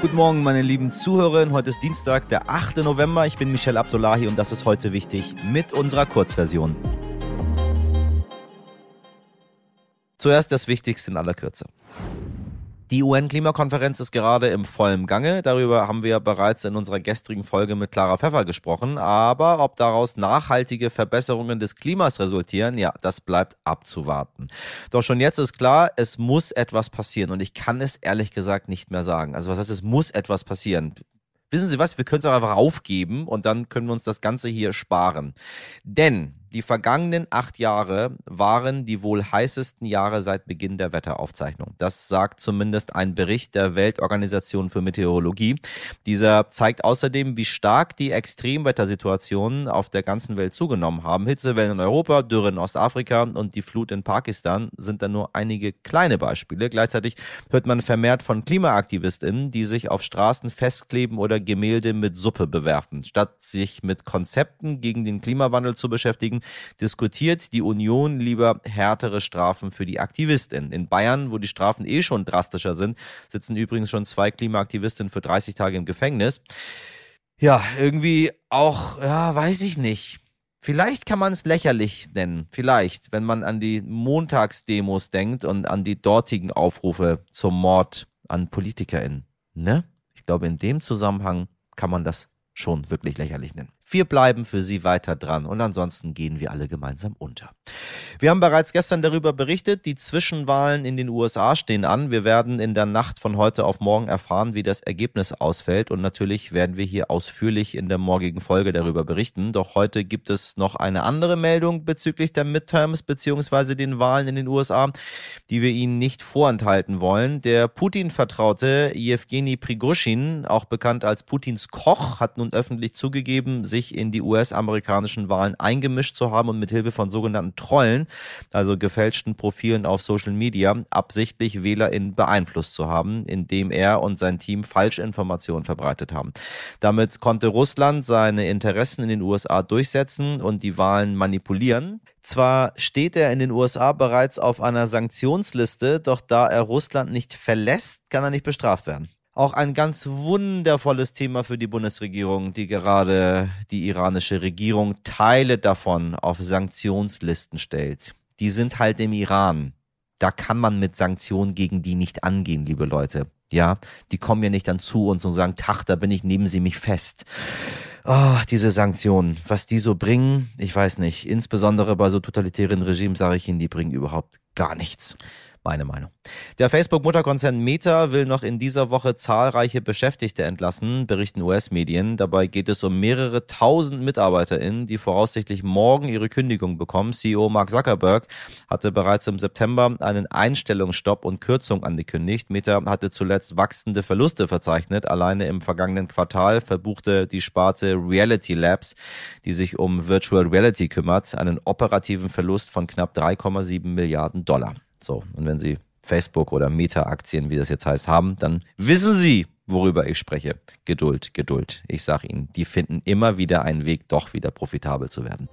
Guten Morgen, meine lieben Zuhörerinnen. Heute ist Dienstag, der 8. November. Ich bin Michel Abdullahi und das ist heute wichtig mit unserer Kurzversion. Zuerst das Wichtigste in aller Kürze. Die UN-Klimakonferenz ist gerade im vollen Gange. Darüber haben wir bereits in unserer gestrigen Folge mit Clara Pfeffer gesprochen. Aber ob daraus nachhaltige Verbesserungen des Klimas resultieren, ja, das bleibt abzuwarten. Doch schon jetzt ist klar, es muss etwas passieren. Und ich kann es ehrlich gesagt nicht mehr sagen. Also was heißt, es muss etwas passieren? Wissen Sie was? Wir können es auch einfach aufgeben und dann können wir uns das Ganze hier sparen. Denn die vergangenen acht Jahre waren die wohl heißesten Jahre seit Beginn der Wetteraufzeichnung. Das sagt zumindest ein Bericht der Weltorganisation für Meteorologie. Dieser zeigt außerdem, wie stark die Extremwettersituationen auf der ganzen Welt zugenommen haben. Hitzewellen in Europa, Dürre in Ostafrika und die Flut in Pakistan sind da nur einige kleine Beispiele. Gleichzeitig hört man vermehrt von KlimaaktivistInnen, die sich auf Straßen festkleben oder Gemälde mit Suppe bewerfen. Statt sich mit Konzepten gegen den Klimawandel zu beschäftigen, diskutiert die Union lieber härtere Strafen für die AktivistInnen. In Bayern, wo die Strafen eh schon drastischer sind, sitzen übrigens schon zwei Klimaaktivistinnen für 30 Tage im Gefängnis. Ja, irgendwie auch, ja, weiß ich nicht. Vielleicht kann man es lächerlich nennen, vielleicht, wenn man an die Montagsdemos denkt und an die dortigen Aufrufe zum Mord an PolitikerInnen. Ne? Ich glaube, in dem Zusammenhang kann man das schon wirklich lächerlich nennen. Wir bleiben für Sie weiter dran und ansonsten gehen wir alle gemeinsam unter. Wir haben bereits gestern darüber berichtet, die Zwischenwahlen in den USA stehen an. Wir werden in der Nacht von heute auf morgen erfahren, wie das Ergebnis ausfällt und natürlich werden wir hier ausführlich in der morgigen Folge darüber berichten. Doch heute gibt es noch eine andere Meldung bezüglich der Midterms beziehungsweise den Wahlen in den USA, die wir Ihnen nicht vorenthalten wollen. Der Putin-Vertraute Jewgeni Prigozhin, auch bekannt als Putins Koch, hat nun öffentlich zugegeben, sich sich in die US-amerikanischen Wahlen eingemischt zu haben und mit Hilfe von sogenannten Trollen, also gefälschten Profilen auf Social Media, absichtlich WählerInnen beeinflusst zu haben, indem er und sein Team Falschinformationen verbreitet haben. Damit konnte Russland seine Interessen in den USA durchsetzen und die Wahlen manipulieren. Zwar steht er in den USA bereits auf einer Sanktionsliste, doch da er Russland nicht verlässt, kann er nicht bestraft werden auch ein ganz wundervolles Thema für die Bundesregierung, die gerade die iranische Regierung Teile davon auf Sanktionslisten stellt. Die sind halt im Iran. Da kann man mit Sanktionen gegen die nicht angehen, liebe Leute. Ja, die kommen ja nicht dann zu uns und sagen, Tach, da bin ich, nehmen Sie mich fest. Oh, diese Sanktionen, was die so bringen, ich weiß nicht. Insbesondere bei so totalitären Regimen sage ich Ihnen, die bringen überhaupt gar nichts. Meine Meinung. Der Facebook-Mutterkonzern Meta will noch in dieser Woche zahlreiche Beschäftigte entlassen, berichten US-Medien. Dabei geht es um mehrere tausend MitarbeiterInnen, die voraussichtlich morgen ihre Kündigung bekommen. CEO Mark Zuckerberg hatte bereits im September einen Einstellungsstopp und Kürzung angekündigt. Meta hatte zuletzt wachsende Verluste verzeichnet. Alleine im vergangenen Quartal verbuchte die Sparte Reality Labs, die sich um Virtual Reality kümmert, einen operativen Verlust von knapp 3,7 Milliarden Dollar. So, und wenn Sie Facebook oder Meta-Aktien, wie das jetzt heißt, haben, dann wissen Sie, worüber ich spreche. Geduld, Geduld. Ich sage Ihnen, die finden immer wieder einen Weg, doch wieder profitabel zu werden.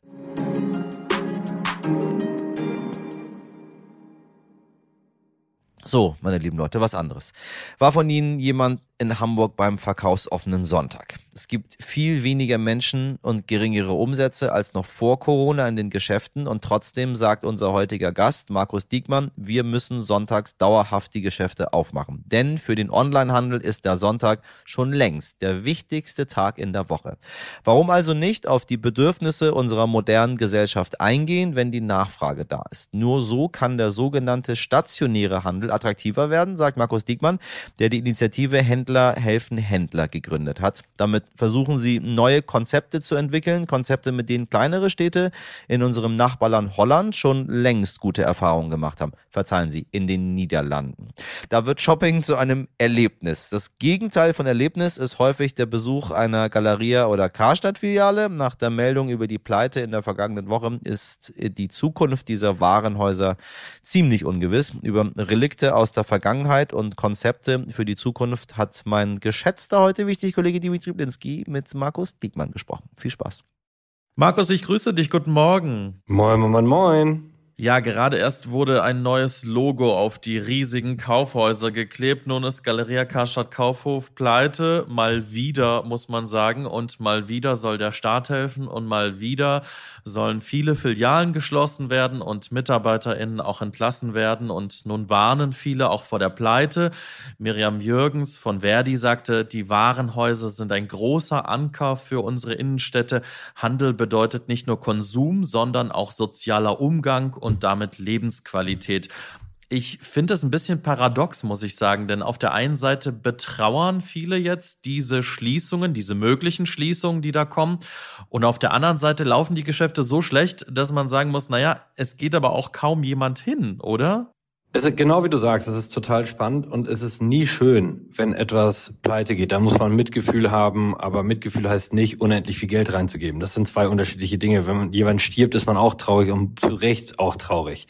So, meine lieben Leute, was anderes. War von Ihnen jemand in Hamburg beim verkaufsoffenen Sonntag. Es gibt viel weniger Menschen und geringere Umsätze als noch vor Corona in den Geschäften und trotzdem sagt unser heutiger Gast Markus Diekmann, wir müssen sonntags dauerhaft die Geschäfte aufmachen. Denn für den Onlinehandel ist der Sonntag schon längst der wichtigste Tag in der Woche. Warum also nicht auf die Bedürfnisse unserer modernen Gesellschaft eingehen, wenn die Nachfrage da ist? Nur so kann der sogenannte stationäre Handel attraktiver werden, sagt Markus Diekmann, der die Initiative Händler Händler helfen Händler gegründet hat. Damit versuchen sie neue Konzepte zu entwickeln, Konzepte, mit denen kleinere Städte in unserem Nachbarland Holland schon längst gute Erfahrungen gemacht haben. Verzeihen Sie, in den Niederlanden. Da wird Shopping zu einem Erlebnis. Das Gegenteil von Erlebnis ist häufig der Besuch einer Galeria oder Karstadt-Filiale. Nach der Meldung über die Pleite in der vergangenen Woche ist die Zukunft dieser Warenhäuser ziemlich ungewiss. Über Relikte aus der Vergangenheit und Konzepte für die Zukunft hat mein geschätzter heute wichtig Kollege Dimitri Blinski mit Markus Diekmann gesprochen. Viel Spaß. Markus, ich grüße dich. Guten Morgen. Moin, moin, moin. Ja, gerade erst wurde ein neues Logo auf die riesigen Kaufhäuser geklebt. Nun ist Galeria Karstadt Kaufhof pleite. Mal wieder, muss man sagen. Und mal wieder soll der Staat helfen und mal wieder sollen viele Filialen geschlossen werden und MitarbeiterInnen auch entlassen werden. Und nun warnen viele auch vor der Pleite. Miriam Jürgens von Verdi sagte, die Warenhäuser sind ein großer Anker für unsere Innenstädte. Handel bedeutet nicht nur Konsum, sondern auch sozialer Umgang und damit Lebensqualität. Ich finde es ein bisschen paradox, muss ich sagen, denn auf der einen Seite betrauern viele jetzt diese Schließungen, diese möglichen Schließungen, die da kommen. Und auf der anderen Seite laufen die Geschäfte so schlecht, dass man sagen muss, naja, es geht aber auch kaum jemand hin, oder? Es genau wie du sagst, es ist total spannend und es ist nie schön, wenn etwas pleite geht. Da muss man Mitgefühl haben, aber Mitgefühl heißt nicht, unendlich viel Geld reinzugeben. Das sind zwei unterschiedliche Dinge. Wenn jemand stirbt, ist man auch traurig und zu Recht auch traurig.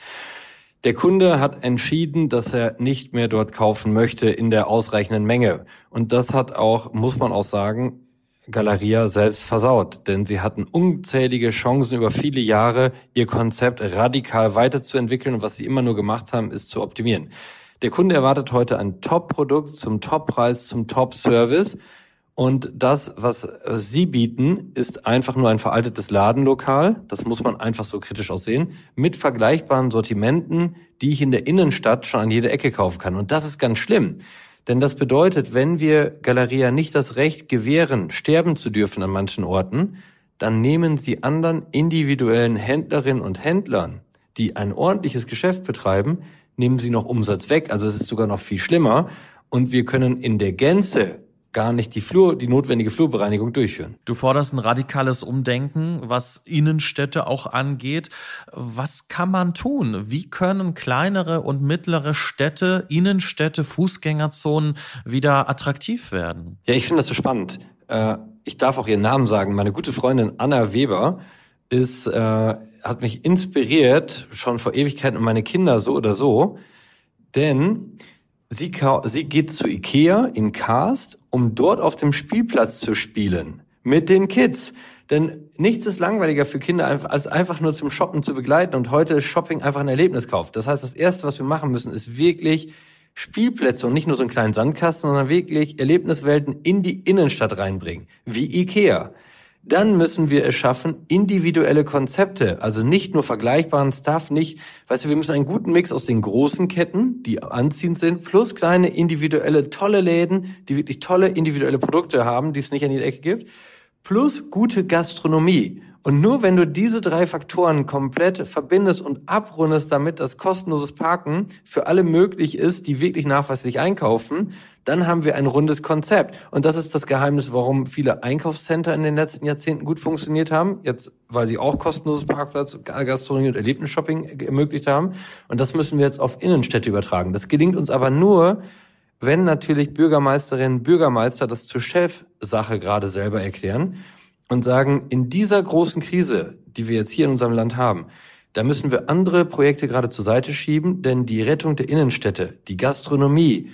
Der Kunde hat entschieden, dass er nicht mehr dort kaufen möchte in der ausreichenden Menge. Und das hat auch, muss man auch sagen, Galeria selbst versaut, denn sie hatten unzählige Chancen über viele Jahre, ihr Konzept radikal weiterzuentwickeln und was sie immer nur gemacht haben, ist zu optimieren. Der Kunde erwartet heute ein Top-Produkt zum Top-Preis, zum Top-Service und das, was Sie bieten, ist einfach nur ein veraltetes Ladenlokal. Das muss man einfach so kritisch auch sehen. Mit vergleichbaren Sortimenten, die ich in der Innenstadt schon an jeder Ecke kaufen kann. Und das ist ganz schlimm. Denn das bedeutet, wenn wir Galeria nicht das Recht gewähren, sterben zu dürfen an manchen Orten, dann nehmen sie anderen individuellen Händlerinnen und Händlern, die ein ordentliches Geschäft betreiben, nehmen sie noch Umsatz weg. Also es ist sogar noch viel schlimmer. Und wir können in der Gänze gar nicht die Flur, die notwendige Flurbereinigung durchführen. Du forderst ein radikales Umdenken, was Innenstädte auch angeht. Was kann man tun? Wie können kleinere und mittlere Städte, Innenstädte, Fußgängerzonen wieder attraktiv werden? Ja, ich finde das so spannend. Äh, ich darf auch ihren Namen sagen. Meine gute Freundin Anna Weber ist, äh, hat mich inspiriert, schon vor Ewigkeiten und meine Kinder so oder so. Denn Sie, sie geht zu Ikea in Karst, um dort auf dem Spielplatz zu spielen. Mit den Kids. Denn nichts ist langweiliger für Kinder, als einfach nur zum Shoppen zu begleiten. Und heute ist Shopping einfach ein Erlebniskauf. Das heißt, das Erste, was wir machen müssen, ist wirklich Spielplätze und nicht nur so einen kleinen Sandkasten, sondern wirklich Erlebniswelten in die Innenstadt reinbringen. Wie Ikea. Dann müssen wir es schaffen, individuelle Konzepte, also nicht nur vergleichbaren Stuff, nicht, weißt du, wir müssen einen guten Mix aus den großen Ketten, die anziehend sind, plus kleine individuelle tolle Läden, die wirklich tolle individuelle Produkte haben, die es nicht an jeder Ecke gibt, plus gute Gastronomie. Und nur wenn du diese drei Faktoren komplett verbindest und abrundest, damit das kostenloses Parken für alle möglich ist, die wirklich nachweislich einkaufen, dann haben wir ein rundes Konzept. Und das ist das Geheimnis, warum viele Einkaufscenter in den letzten Jahrzehnten gut funktioniert haben. Jetzt, weil sie auch kostenloses Parkplatz, Gastronomie und Erlebnisshopping ermöglicht haben. Und das müssen wir jetzt auf Innenstädte übertragen. Das gelingt uns aber nur, wenn natürlich Bürgermeisterinnen, Bürgermeister das zur Chefsache gerade selber erklären und sagen, in dieser großen Krise, die wir jetzt hier in unserem Land haben, da müssen wir andere Projekte gerade zur Seite schieben, denn die Rettung der Innenstädte, die Gastronomie,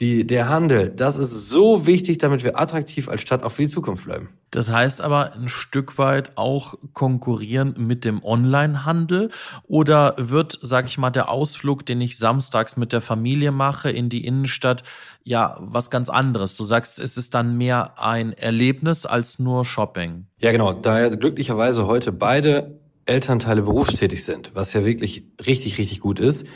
die, der Handel, das ist so wichtig, damit wir attraktiv als Stadt auch für die Zukunft bleiben. Das heißt aber ein Stück weit auch konkurrieren mit dem Onlinehandel oder wird, sag ich mal, der Ausflug, den ich samstags mit der Familie mache in die Innenstadt, ja, was ganz anderes? Du sagst, es ist dann mehr ein Erlebnis als nur Shopping. Ja, genau. Da ja glücklicherweise heute beide Elternteile berufstätig sind, was ja wirklich richtig, richtig gut ist,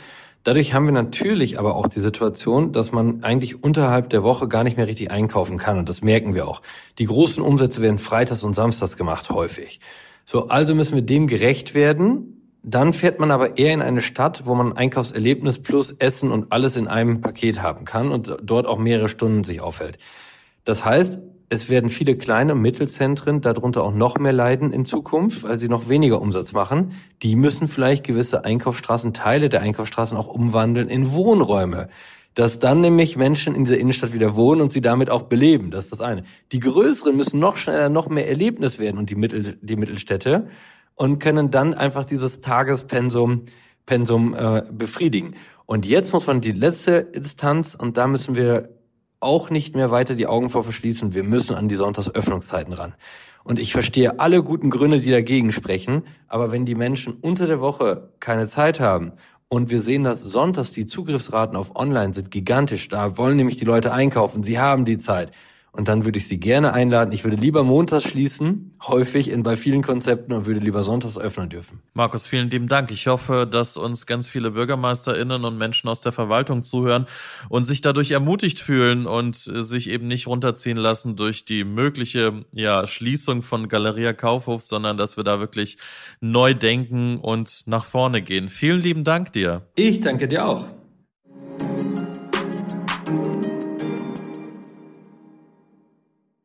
Dadurch haben wir natürlich aber auch die Situation, dass man eigentlich unterhalb der Woche gar nicht mehr richtig einkaufen kann. Und das merken wir auch. Die großen Umsätze werden freitags und samstags gemacht, häufig. So, also müssen wir dem gerecht werden. Dann fährt man aber eher in eine Stadt, wo man Einkaufserlebnis plus Essen und alles in einem Paket haben kann und dort auch mehrere Stunden sich aufhält. Das heißt, es werden viele kleine Mittelzentren darunter auch noch mehr leiden in Zukunft, weil sie noch weniger Umsatz machen. Die müssen vielleicht gewisse Einkaufsstraßen, Teile der Einkaufsstraßen auch umwandeln in Wohnräume. Dass dann nämlich Menschen in dieser Innenstadt wieder wohnen und sie damit auch beleben. Das ist das eine. Die größeren müssen noch schneller, noch mehr Erlebnis werden und die, Mittel, die Mittelstädte und können dann einfach dieses Tagespensum Pensum, äh, befriedigen. Und jetzt muss man die letzte Instanz und da müssen wir auch nicht mehr weiter die Augen vor verschließen. Wir müssen an die Sonntagsöffnungszeiten ran. Und ich verstehe alle guten Gründe, die dagegen sprechen. Aber wenn die Menschen unter der Woche keine Zeit haben und wir sehen, dass sonntags die Zugriffsraten auf Online sind gigantisch, da wollen nämlich die Leute einkaufen, sie haben die Zeit und dann würde ich Sie gerne einladen. Ich würde lieber montags schließen, häufig in bei vielen Konzepten und würde lieber sonntags öffnen dürfen. Markus, vielen lieben Dank. Ich hoffe, dass uns ganz viele BürgermeisterInnen und Menschen aus der Verwaltung zuhören und sich dadurch ermutigt fühlen und sich eben nicht runterziehen lassen durch die mögliche ja, Schließung von Galeria Kaufhof, sondern dass wir da wirklich neu denken und nach vorne gehen. Vielen lieben Dank dir. Ich danke dir auch.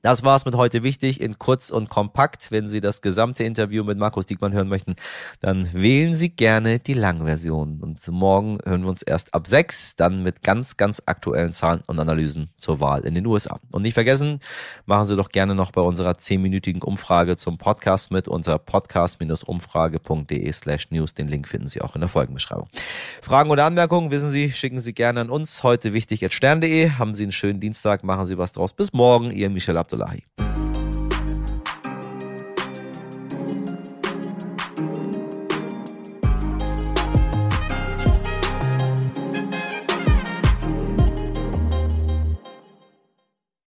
Das war's mit heute wichtig in kurz und kompakt. Wenn Sie das gesamte Interview mit Markus Diekmann hören möchten, dann wählen Sie gerne die Langversion. Und morgen hören wir uns erst ab sechs, dann mit ganz, ganz aktuellen Zahlen und Analysen zur Wahl in den USA. Und nicht vergessen, machen Sie doch gerne noch bei unserer zehnminütigen Umfrage zum Podcast mit unter podcast-umfrage.de slash news. Den Link finden Sie auch in der Folgenbeschreibung. Fragen oder Anmerkungen, wissen Sie, schicken Sie gerne an uns. Heute wichtig at stern.de. Haben Sie einen schönen Dienstag, machen Sie was draus. Bis morgen, Ihr Michel rahmatullahi.